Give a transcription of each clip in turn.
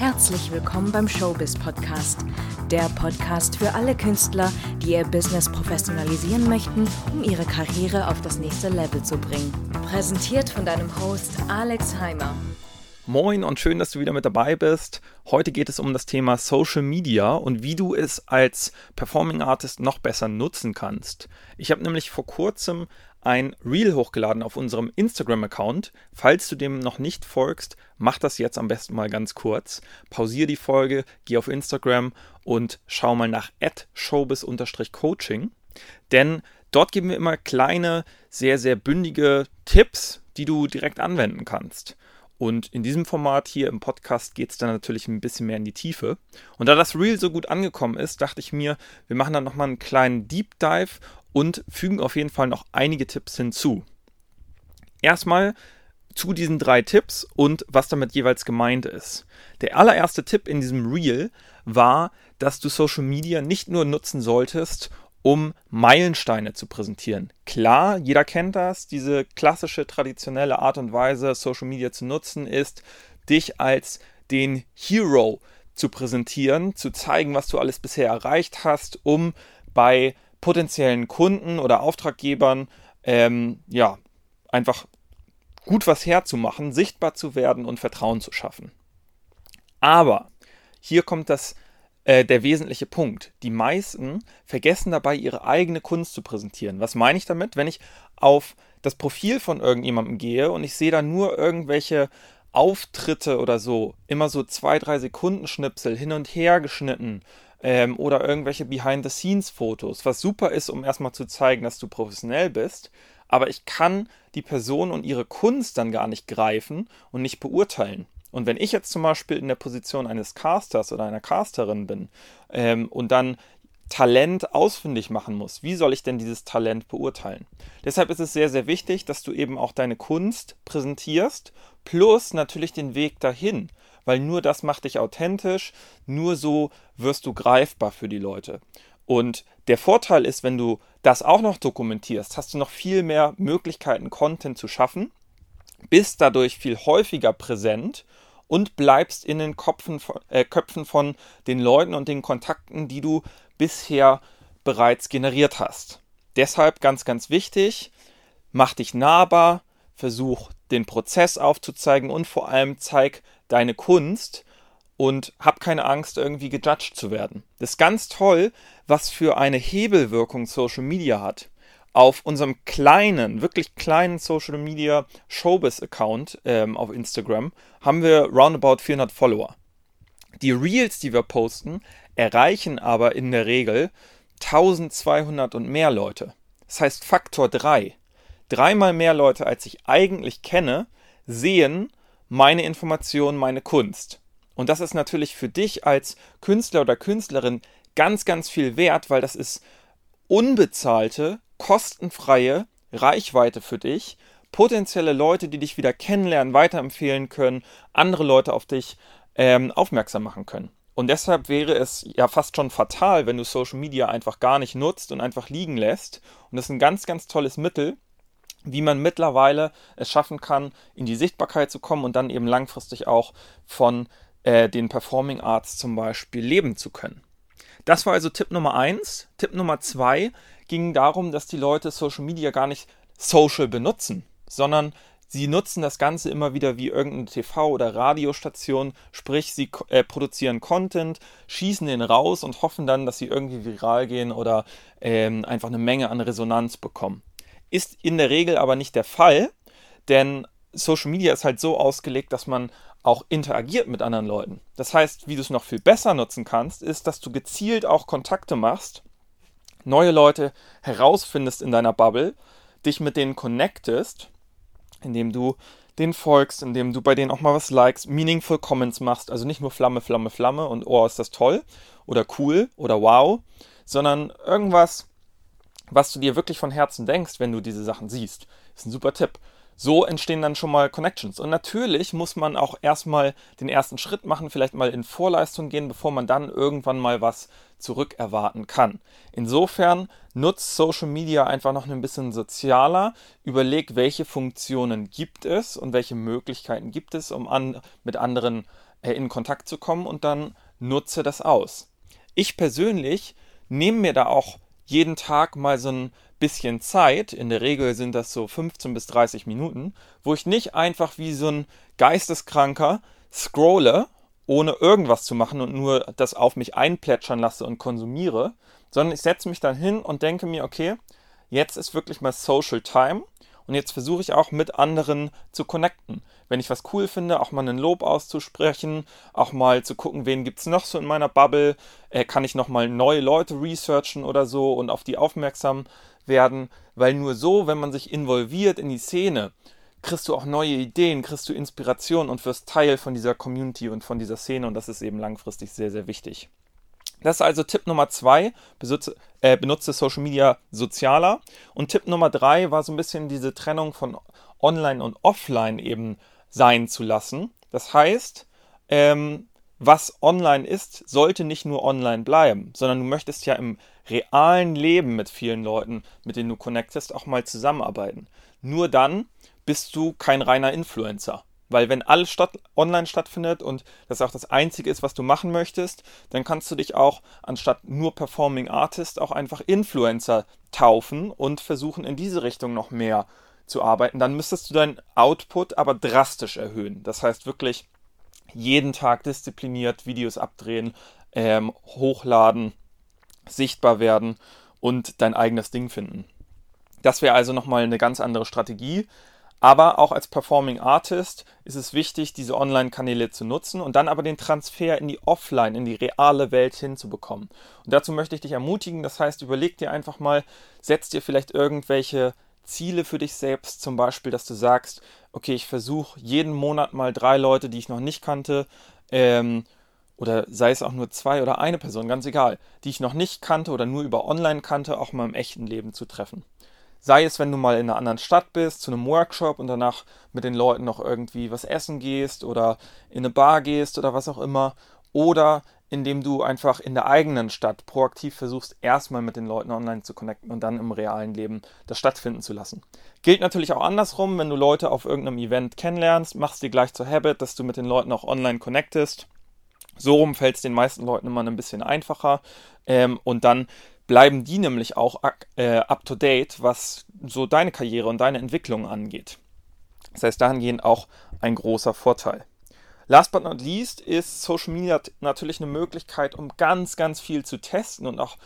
Herzlich willkommen beim Showbiz Podcast, der Podcast für alle Künstler, die ihr Business professionalisieren möchten, um ihre Karriere auf das nächste Level zu bringen. Präsentiert von deinem Host Alex Heimer. Moin und schön, dass du wieder mit dabei bist. Heute geht es um das Thema Social Media und wie du es als Performing Artist noch besser nutzen kannst. Ich habe nämlich vor kurzem ein Reel hochgeladen auf unserem Instagram-Account. Falls du dem noch nicht folgst, mach das jetzt am besten mal ganz kurz. Pausiere die Folge, geh auf Instagram und schau mal nach showbiz-coaching. Denn dort geben wir immer kleine, sehr, sehr bündige Tipps, die du direkt anwenden kannst. Und in diesem Format hier im Podcast geht es dann natürlich ein bisschen mehr in die Tiefe. Und da das Reel so gut angekommen ist, dachte ich mir, wir machen dann nochmal einen kleinen Deep Dive und fügen auf jeden Fall noch einige Tipps hinzu. Erstmal zu diesen drei Tipps und was damit jeweils gemeint ist. Der allererste Tipp in diesem Reel war, dass du Social Media nicht nur nutzen solltest, um Meilensteine zu präsentieren. Klar, jeder kennt das, diese klassische traditionelle Art und Weise, Social Media zu nutzen, ist, dich als den Hero zu präsentieren, zu zeigen, was du alles bisher erreicht hast, um bei potenziellen Kunden oder Auftraggebern ähm, ja einfach gut was herzumachen, sichtbar zu werden und Vertrauen zu schaffen. Aber hier kommt das äh, der wesentliche Punkt. Die meisten vergessen dabei, ihre eigene Kunst zu präsentieren. Was meine ich damit? Wenn ich auf das Profil von irgendjemandem gehe und ich sehe da nur irgendwelche Auftritte oder so, immer so zwei, drei Sekunden Schnipsel hin und her geschnitten ähm, oder irgendwelche Behind-the-Scenes-Fotos, was super ist, um erstmal zu zeigen, dass du professionell bist. Aber ich kann die Person und ihre Kunst dann gar nicht greifen und nicht beurteilen. Und wenn ich jetzt zum Beispiel in der Position eines Casters oder einer Casterin bin ähm, und dann Talent ausfindig machen muss, wie soll ich denn dieses Talent beurteilen? Deshalb ist es sehr, sehr wichtig, dass du eben auch deine Kunst präsentierst, plus natürlich den Weg dahin weil nur das macht dich authentisch, nur so wirst du greifbar für die Leute. Und der Vorteil ist, wenn du das auch noch dokumentierst, hast du noch viel mehr Möglichkeiten, Content zu schaffen, bist dadurch viel häufiger präsent und bleibst in den Köpfen, äh, Köpfen von den Leuten und den Kontakten, die du bisher bereits generiert hast. Deshalb ganz, ganz wichtig, mach dich nahbar, versuch den Prozess aufzuzeigen und vor allem zeig deine Kunst und hab keine Angst, irgendwie gejudged zu werden. Das ist ganz toll, was für eine Hebelwirkung Social Media hat. Auf unserem kleinen, wirklich kleinen Social Media Showbiz-Account ähm, auf Instagram haben wir roundabout 400 Follower. Die Reels, die wir posten, erreichen aber in der Regel 1200 und mehr Leute. Das heißt Faktor 3. Dreimal mehr Leute, als ich eigentlich kenne, sehen meine Information, meine Kunst. Und das ist natürlich für dich als Künstler oder Künstlerin ganz, ganz viel wert, weil das ist unbezahlte, kostenfreie Reichweite für dich. Potenzielle Leute, die dich wieder kennenlernen, weiterempfehlen können, andere Leute auf dich ähm, aufmerksam machen können. Und deshalb wäre es ja fast schon fatal, wenn du Social Media einfach gar nicht nutzt und einfach liegen lässt. Und das ist ein ganz, ganz tolles Mittel, wie man mittlerweile es schaffen kann, in die Sichtbarkeit zu kommen und dann eben langfristig auch von äh, den Performing Arts zum Beispiel leben zu können. Das war also Tipp Nummer eins. Tipp Nummer zwei ging darum, dass die Leute Social Media gar nicht social benutzen, sondern sie nutzen das Ganze immer wieder wie irgendeine TV- oder Radiostation, sprich sie äh, produzieren Content, schießen den raus und hoffen dann, dass sie irgendwie viral gehen oder ähm, einfach eine Menge an Resonanz bekommen. Ist in der Regel aber nicht der Fall, denn Social Media ist halt so ausgelegt, dass man auch interagiert mit anderen Leuten. Das heißt, wie du es noch viel besser nutzen kannst, ist, dass du gezielt auch Kontakte machst, neue Leute herausfindest in deiner Bubble, dich mit denen connectest, indem du den folgst, indem du bei denen auch mal was likes, meaningful Comments machst, also nicht nur Flamme, Flamme, Flamme und oh, ist das toll oder cool oder wow, sondern irgendwas, was du dir wirklich von Herzen denkst, wenn du diese Sachen siehst. Ist ein super Tipp. So entstehen dann schon mal Connections. Und natürlich muss man auch erstmal den ersten Schritt machen, vielleicht mal in Vorleistung gehen, bevor man dann irgendwann mal was zurückerwarten kann. Insofern nutzt Social Media einfach noch ein bisschen sozialer. Überleg, welche Funktionen gibt es und welche Möglichkeiten gibt es, um an, mit anderen äh, in Kontakt zu kommen und dann nutze das aus. Ich persönlich nehme mir da auch jeden Tag mal so ein bisschen Zeit, in der Regel sind das so 15 bis 30 Minuten, wo ich nicht einfach wie so ein Geisteskranker scrolle, ohne irgendwas zu machen und nur das auf mich einplätschern lasse und konsumiere, sondern ich setze mich dann hin und denke mir, okay, jetzt ist wirklich mal Social Time und jetzt versuche ich auch mit anderen zu connecten. Wenn ich was cool finde, auch mal einen Lob auszusprechen, auch mal zu gucken, wen gibt es noch so in meiner Bubble, äh, kann ich nochmal neue Leute researchen oder so und auf die aufmerksam werden, weil nur so, wenn man sich involviert in die Szene, kriegst du auch neue Ideen, kriegst du Inspiration und wirst Teil von dieser Community und von dieser Szene und das ist eben langfristig sehr, sehr wichtig. Das ist also Tipp Nummer zwei, besitze, äh, benutze Social Media sozialer. Und Tipp Nummer drei war so ein bisschen diese Trennung von Online und Offline eben sein zu lassen. Das heißt, ähm, was online ist, sollte nicht nur online bleiben, sondern du möchtest ja im realen Leben mit vielen Leuten, mit denen du connectest, auch mal zusammenarbeiten. Nur dann bist du kein reiner Influencer. Weil wenn alles statt, online stattfindet und das auch das Einzige ist, was du machen möchtest, dann kannst du dich auch anstatt nur Performing Artist auch einfach Influencer taufen und versuchen in diese Richtung noch mehr zu arbeiten. Dann müsstest du deinen Output aber drastisch erhöhen. Das heißt wirklich jeden Tag diszipliniert Videos abdrehen, ähm, hochladen, sichtbar werden und dein eigenes Ding finden. Das wäre also nochmal eine ganz andere Strategie. Aber auch als Performing Artist ist es wichtig, diese Online-Kanäle zu nutzen und dann aber den Transfer in die Offline, in die reale Welt hinzubekommen. Und dazu möchte ich dich ermutigen. Das heißt, überleg dir einfach mal, setz dir vielleicht irgendwelche Ziele für dich selbst, zum Beispiel, dass du sagst, okay, ich versuche jeden Monat mal drei Leute, die ich noch nicht kannte, ähm, oder sei es auch nur zwei oder eine Person, ganz egal, die ich noch nicht kannte oder nur über Online kannte, auch mal im echten Leben zu treffen. Sei es, wenn du mal in einer anderen Stadt bist, zu einem Workshop und danach mit den Leuten noch irgendwie was essen gehst oder in eine Bar gehst oder was auch immer. Oder indem du einfach in der eigenen Stadt proaktiv versuchst, erstmal mit den Leuten online zu connecten und dann im realen Leben das stattfinden zu lassen. Gilt natürlich auch andersrum, wenn du Leute auf irgendeinem Event kennenlernst, machst dir gleich zur Habit, dass du mit den Leuten auch online connectest. So rum fällt es den meisten Leuten immer ein bisschen einfacher. Ähm, und dann bleiben die nämlich auch äh, up to date, was so deine Karriere und deine Entwicklung angeht. Das heißt, dahingehend auch ein großer Vorteil. Last but not least ist Social Media natürlich eine Möglichkeit, um ganz, ganz viel zu testen und auch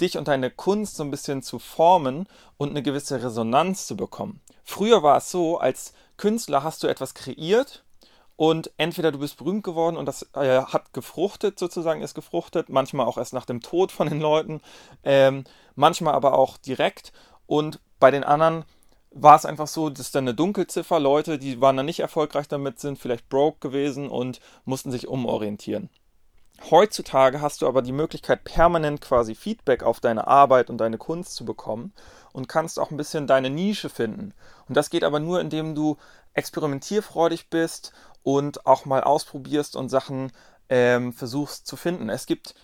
dich und deine Kunst so ein bisschen zu formen und eine gewisse Resonanz zu bekommen. Früher war es so, als Künstler hast du etwas kreiert und entweder du bist berühmt geworden und das äh, hat gefruchtet, sozusagen ist gefruchtet, manchmal auch erst nach dem Tod von den Leuten, ähm, manchmal aber auch direkt. Und bei den anderen war es einfach so, dass dann eine Dunkelziffer Leute, die waren dann nicht erfolgreich damit, sind vielleicht broke gewesen und mussten sich umorientieren. Heutzutage hast du aber die Möglichkeit, permanent quasi Feedback auf deine Arbeit und deine Kunst zu bekommen und kannst auch ein bisschen deine Nische finden. Und das geht aber nur, indem du experimentierfreudig bist und auch mal ausprobierst und Sachen ähm, versuchst zu finden. Es gibt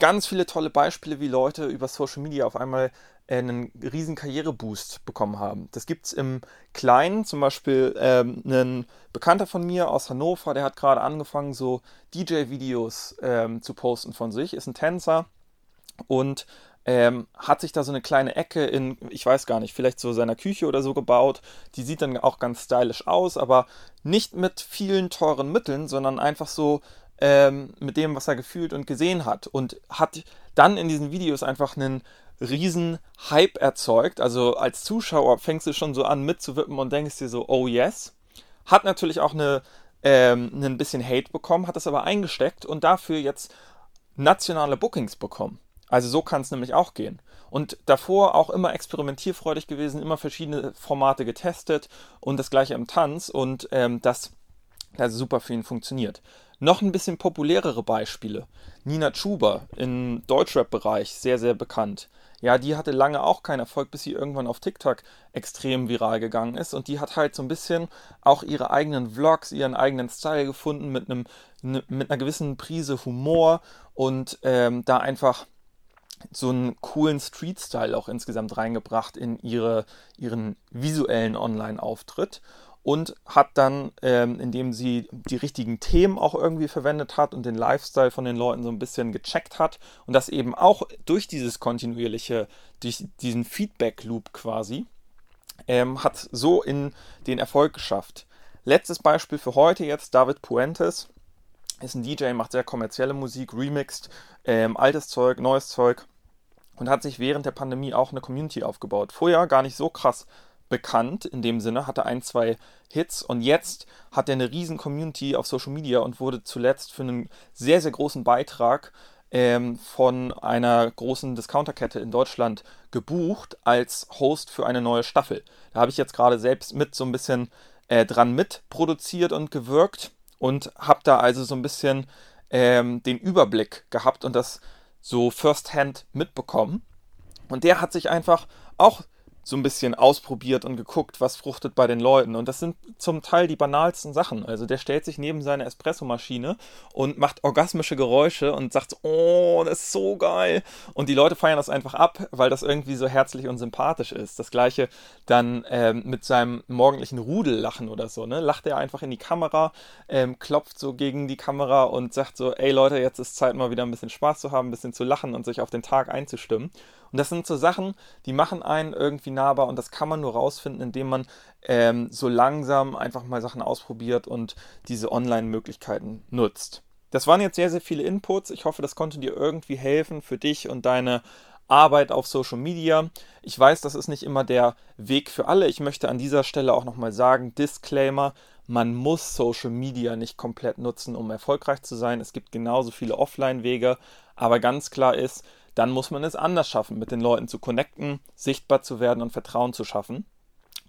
ganz viele tolle Beispiele, wie Leute über Social Media auf einmal äh, einen riesen Karriereboost bekommen haben. Das gibt es im Kleinen, zum Beispiel ähm, ein Bekannter von mir aus Hannover, der hat gerade angefangen, so DJ-Videos ähm, zu posten von sich, ist ein Tänzer und ähm, hat sich da so eine kleine Ecke in, ich weiß gar nicht, vielleicht so seiner Küche oder so gebaut. Die sieht dann auch ganz stylisch aus, aber nicht mit vielen teuren Mitteln, sondern einfach so ähm, mit dem, was er gefühlt und gesehen hat. Und hat dann in diesen Videos einfach einen riesen Hype erzeugt. Also als Zuschauer fängst du schon so an mitzuwippen und denkst dir so, oh yes. Hat natürlich auch eine, ähm, ein bisschen Hate bekommen, hat das aber eingesteckt und dafür jetzt nationale Bookings bekommen. Also so kann es nämlich auch gehen. Und davor auch immer experimentierfreudig gewesen, immer verschiedene Formate getestet und das gleiche im Tanz und ähm, das hat super für ihn funktioniert. Noch ein bisschen populärere Beispiele. Nina Chuba im Deutschrap-Bereich, sehr, sehr bekannt. Ja, die hatte lange auch keinen Erfolg, bis sie irgendwann auf TikTok extrem viral gegangen ist. Und die hat halt so ein bisschen auch ihre eigenen Vlogs, ihren eigenen Style gefunden mit einem mit einer gewissen Prise Humor und ähm, da einfach so einen coolen Street-Style auch insgesamt reingebracht in ihre, ihren visuellen Online-Auftritt. Und hat dann, ähm, indem sie die richtigen Themen auch irgendwie verwendet hat und den Lifestyle von den Leuten so ein bisschen gecheckt hat und das eben auch durch dieses kontinuierliche, durch diesen Feedback-Loop quasi, ähm, hat so in den Erfolg geschafft. Letztes Beispiel für heute jetzt, David Puentes ist ein DJ, macht sehr kommerzielle Musik, remixed, ähm, altes Zeug, neues Zeug und hat sich während der Pandemie auch eine Community aufgebaut. Vorher gar nicht so krass bekannt in dem Sinne, hatte ein, zwei Hits und jetzt hat er eine riesen Community auf Social Media und wurde zuletzt für einen sehr, sehr großen Beitrag ähm, von einer großen Discounterkette in Deutschland gebucht als Host für eine neue Staffel. Da habe ich jetzt gerade selbst mit so ein bisschen äh, dran mitproduziert und gewirkt und habe da also so ein bisschen ähm, den Überblick gehabt und das so firsthand mitbekommen. Und der hat sich einfach auch so ein bisschen ausprobiert und geguckt, was fruchtet bei den Leuten. Und das sind zum Teil die banalsten Sachen. Also der stellt sich neben seine Espressomaschine und macht orgasmische Geräusche und sagt, oh, das ist so geil. Und die Leute feiern das einfach ab, weil das irgendwie so herzlich und sympathisch ist. Das gleiche dann ähm, mit seinem morgendlichen Rudellachen oder so. Ne? Lacht er einfach in die Kamera, ähm, klopft so gegen die Kamera und sagt so, ey Leute, jetzt ist Zeit mal wieder ein bisschen Spaß zu haben, ein bisschen zu lachen und sich auf den Tag einzustimmen. Und das sind so Sachen, die machen einen irgendwie nahbar und das kann man nur rausfinden, indem man ähm, so langsam einfach mal Sachen ausprobiert und diese Online-Möglichkeiten nutzt. Das waren jetzt sehr, sehr viele Inputs. Ich hoffe, das konnte dir irgendwie helfen für dich und deine Arbeit auf Social Media. Ich weiß, das ist nicht immer der Weg für alle. Ich möchte an dieser Stelle auch nochmal sagen, Disclaimer, man muss Social Media nicht komplett nutzen, um erfolgreich zu sein. Es gibt genauso viele Offline-Wege, aber ganz klar ist, dann muss man es anders schaffen, mit den Leuten zu connecten, sichtbar zu werden und Vertrauen zu schaffen.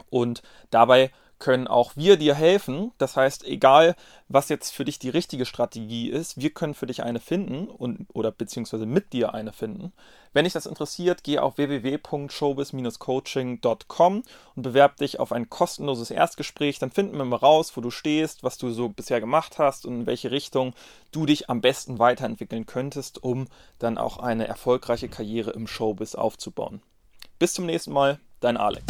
Und dabei können auch wir dir helfen. Das heißt, egal was jetzt für dich die richtige Strategie ist, wir können für dich eine finden und oder beziehungsweise mit dir eine finden. Wenn dich das interessiert, geh auf www.showbiz-coaching.com und bewerb dich auf ein kostenloses Erstgespräch. Dann finden wir mal raus, wo du stehst, was du so bisher gemacht hast und in welche Richtung du dich am besten weiterentwickeln könntest, um dann auch eine erfolgreiche Karriere im Showbiz aufzubauen. Bis zum nächsten Mal, dein Alex.